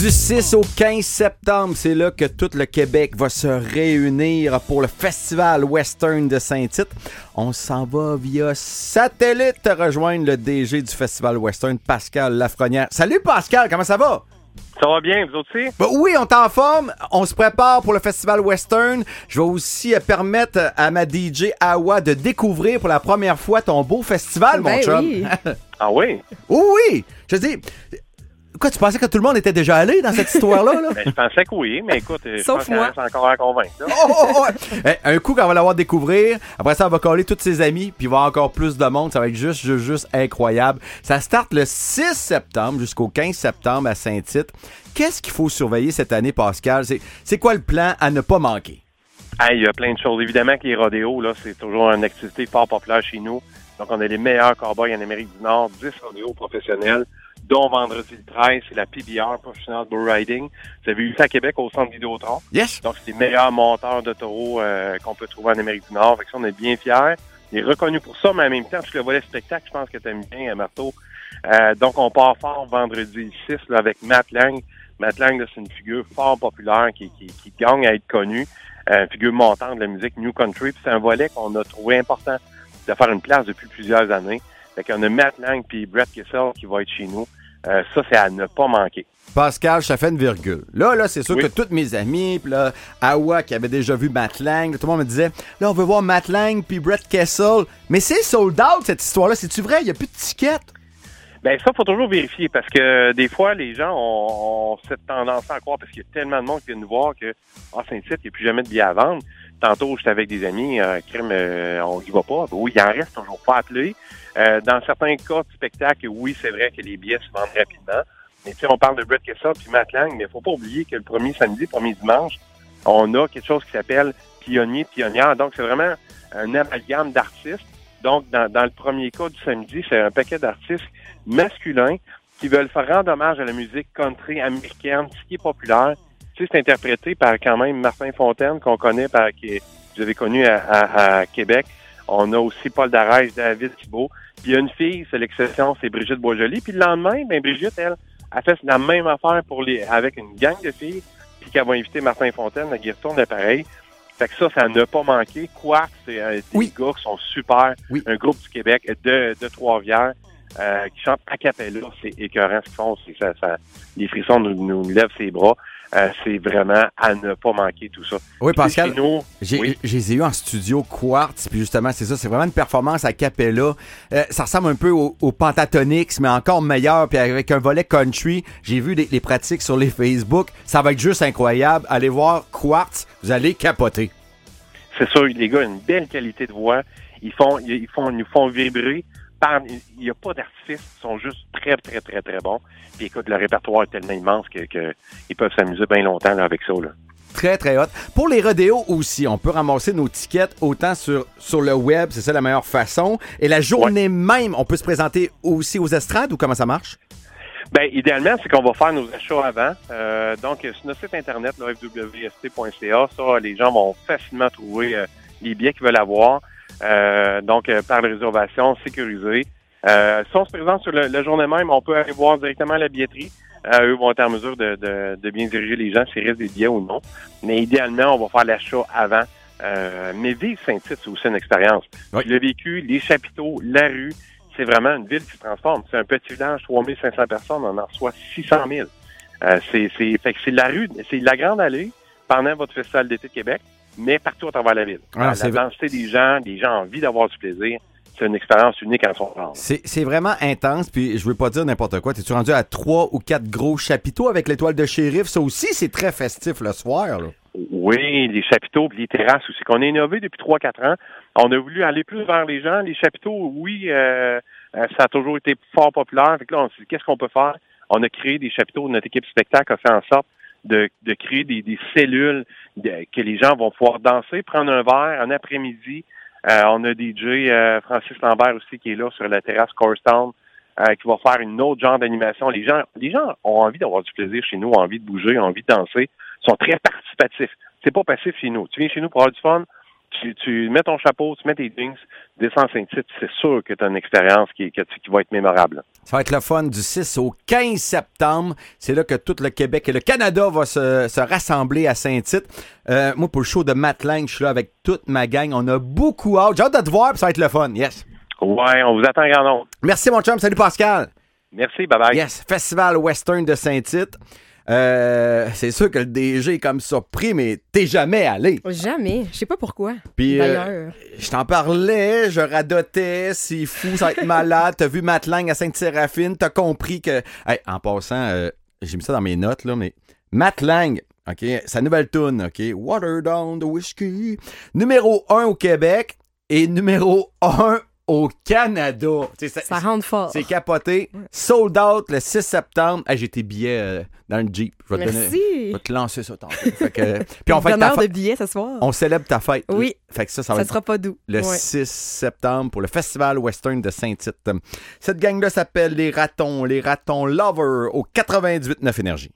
Du 6 au 15 septembre, c'est là que tout le Québec va se réunir pour le Festival Western de Saint-Tite. On s'en va via satellite rejoindre le DG du Festival Western, Pascal Lafrenière. Salut Pascal, comment ça va? Ça va bien, vous aussi? Ben oui, on est en forme. On se prépare pour le Festival Western. Je vais aussi euh, permettre à ma DJ Awa de découvrir pour la première fois ton beau festival, mon Ben chum. oui. Ah oui? Oui, oui. Je te dis, quoi, tu pensais que tout le monde était déjà allé dans cette histoire-là? Là? Ben, je pensais que oui, mais écoute, je Sauf pense qu'il moi. reste encore à convaincre. là. Oh, oh, oh. Eh, Un coup qu'on va l'avoir découvrir, après ça, on va coller tous ses amis, puis il va y avoir encore plus de monde. Ça va être juste, juste, juste incroyable. Ça starte le 6 septembre jusqu'au 15 septembre à Saint-Tite. Qu'est-ce qu'il faut surveiller cette année, Pascal? C'est c'est quoi le plan à ne pas manquer? Ah, il y a plein de choses. Évidemment que les rodéos, là, c'est toujours une activité fort populaire chez nous. Donc, on a les meilleurs cowboys en Amérique du Nord, 10 rodéos professionnels, dont vendredi le 13, c'est la PBR, Professional Bull Riding. Vous avez eu ça à Québec au centre Vidéotron. Yes? Donc, c'est les meilleurs monteurs de taureaux euh, qu'on peut trouver en Amérique du Nord. Fait que ça, on est bien fiers. Il est reconnu pour ça, mais en même temps, tout le volet spectacle, je pense que tu aimes bien, euh, Marteau. Euh, donc, on part fort vendredi 6 là, avec Matt Lang. Matt Lang, c'est une figure fort populaire qui, qui, qui gagne à être connue. Euh, figure montante de la musique New Country. Puis c'est un volet qu'on a trouvé important de faire une place depuis plusieurs années. Fait qu'on a Matt Lang puis Brett Kessel qui va être chez nous. Euh, ça, c'est à ne pas manquer. Pascal, te fais une virgule. Là, là, c'est sûr Oui. que tous mes amis, puis là, Awa qui avait déjà vu Matt Lang, là, tout le monde me disait, là, on veut voir Matt Lang puis Brett Kessel. Mais c'est sold out, cette histoire-là. C'est-tu vrai? Il n'y a plus de tickets? Ben ça, faut toujours vérifier parce que des fois, les gens ont, ont cette tendance à croire parce qu'il y a tellement de monde qui vient nous voir que ah, Saint-Tite, il n'y a plus jamais de billets à vendre. Tantôt, j'étais avec des amis, euh, crime, euh, on y va pas. Ben oui, il en reste toujours pas appelé. Euh, dans certains cas de spectacle, oui, c'est vrai que les billets se vendent rapidement. Mais tu sais, on parle de Brett Kessel puis Matt Lang, mais faut pas oublier que le premier samedi, premier dimanche, on a quelque chose qui s'appelle Pionnier, Pionnière. Donc, c'est vraiment un amalgame d'artistes. Donc, dans, dans le premier cas du samedi, c'est un paquet d'artistes masculins qui veulent faire rendre hommage à la musique country américaine, ce qui est populaire. Sais, c'est interprété par quand même Martin Fontaine, qu'on connaît, par, qui vous avez connu à, à- à Québec. On a aussi Paul Darèche, David Thibault. Puis il y a une fille, c'est l'exception, c'est Brigitte Boisjoli. Puis le lendemain, ben Brigitte, elle, a fait la même affaire pour les avec une gang de filles, puis qu'elle va inviter Martin Fontaine, qui retourne l'appareil. Fait que ça, ça n'a pas manqué. Quoi, c'est euh, des Oui. gars qui sont super. Oui. Un groupe du Québec de, de Trois-Rivières euh, qui chantent a cappella. C'est écœurant ce qu'ils font. C'est ça, ça, les frissons nous, nous lèvent ses bras. Euh, c'est vraiment à ne pas manquer tout ça. Oui, Pascal. J'ai, oui. Je les ai eu en studio Quartz, puis justement, c'est ça, c'est vraiment une performance à cappella. Euh, ça ressemble un peu au, au Pentatonix, mais encore meilleur, puis avec un volet country. J'ai vu les, les pratiques sur les Facebook. Ça va être juste incroyable. Allez voir Quartz, vous allez capoter. c'est sûr, les gars une belle qualité de voix. Ils font, ils font, ils nous font vibrer. Il n'y a pas d'artifice. Ils sont juste très, très, très, très bons. Puis écoute, le répertoire est tellement immense que, que ils peuvent s'amuser bien longtemps là, avec ça. Là. Très, très hot. Pour les rodéos aussi, on peut ramasser nos tickets autant sur, sur le web, c'est ça la meilleure façon. Et la journée même, on peut se présenter aussi aux estrades ou comment ça marche? Ben, idéalement, c'est qu'on va faire nos achats avant. Euh, donc, sur notre site internet, là, fwst.ca, ça, les gens vont facilement trouver euh, les billets qu'ils veulent avoir. Euh, donc, euh, par réservation sécurisée. Euh, si on se présente sur le, la journée même, on peut aller voir directement la billetterie. Euh, eux vont être en mesure de, de, de bien diriger les gens s'ils restent des billets ou non. Mais idéalement, on va faire l'achat avant. Euh, mais vivre Saint-Tite, c'est aussi une expérience. Oui. L'ai vécu, les chapiteaux, la rue, c'est vraiment une ville qui se transforme. C'est un petit village, 3500 personnes, on en reçoit 600 000. Euh, c'est, c'est, fait que c'est la rue, c'est la grande allée pendant votre festival d'été de Québec, mais partout à travers la ville. Ah, la densité des gens, les gens ont envie d'avoir du plaisir. C'est une expérience unique en son genre. C'est vraiment intense, puis je veux pas dire n'importe quoi. T'es-tu rendu à trois ou quatre gros chapiteaux avec l'étoile de shérif? Ça aussi, c'est très festif le soir. Là. Oui, les chapiteaux, puis les terrasses aussi. Qu'on a innové depuis 3-4 ans. On a voulu aller plus vers les gens. Les chapiteaux, oui, euh, euh, ça a toujours été fort populaire. Fait que là, on s'est dit, qu'est-ce qu'on peut faire? On a créé des chapiteaux. Notre équipe spectacle a fait en sorte de, de créer des, des cellules de- que les gens vont pouvoir danser, prendre un verre un après-midi. Euh, on a DJ euh, Francis Lambert aussi qui est là sur la terrasse Corstown euh, qui va faire une autre genre d'animation. Les gens, les gens ont envie d'avoir du plaisir chez nous, ont envie de bouger, ont envie de danser, sont très participatifs. C'est pas passif chez nous. Tu viens chez nous pour avoir du fun, tu, tu mets ton chapeau, tu mets tes jeans, descends Saint-Tite, c'est sûr que tu as une expérience qui, qui, qui va être mémorable. Ça va être le fun du 6 au 15 septembre. C'est là que tout le Québec et le Canada va se, se rassembler à Saint-Tite. Euh, moi, pour le show de Matt Lang, je suis là avec toute ma gang. On a beaucoup hâte. J'ai hâte de te voir, puis ça va être le fun. Yes. Ouais, on vous attend grand nombre. Merci, mon chum. Salut, Pascal. Merci, bye bye. Yes, Festival Western de Saint-Tite. Euh, c'est sûr que le DG est comme surpris, mais t'es jamais allé. Jamais. Je sais pas pourquoi. Puis, euh, je t'en parlais, je radotais, c'est fou, ça va être malade. T'as vu Matt Lang à Sainte-Séraphine, t'as compris que. Hey, en passant, euh, j'ai mis ça dans mes notes, là, mais Matt Lang, OK, sa nouvelle tune, OK, Water Down the Whiskey, numéro 1 au Québec et numéro 1 au Canada. Ça rentre fort. c'est capoté. Sold out le 6 septembre. Hey, j'ai tes billets euh, dans le Jeep. Je vais te donner- Merci. je vais te lancer ça tantôt. Fait que- puis on fait ta de billets ce soir. On célèbre ta fête. Oui. Fait que ça, ça va être sera pas doux. le Ouais. 6 septembre pour le Festival Western de Saint-Tite. Cette gang-là s'appelle les Ratons, les Ratons Lovers au 98.9 Énergie.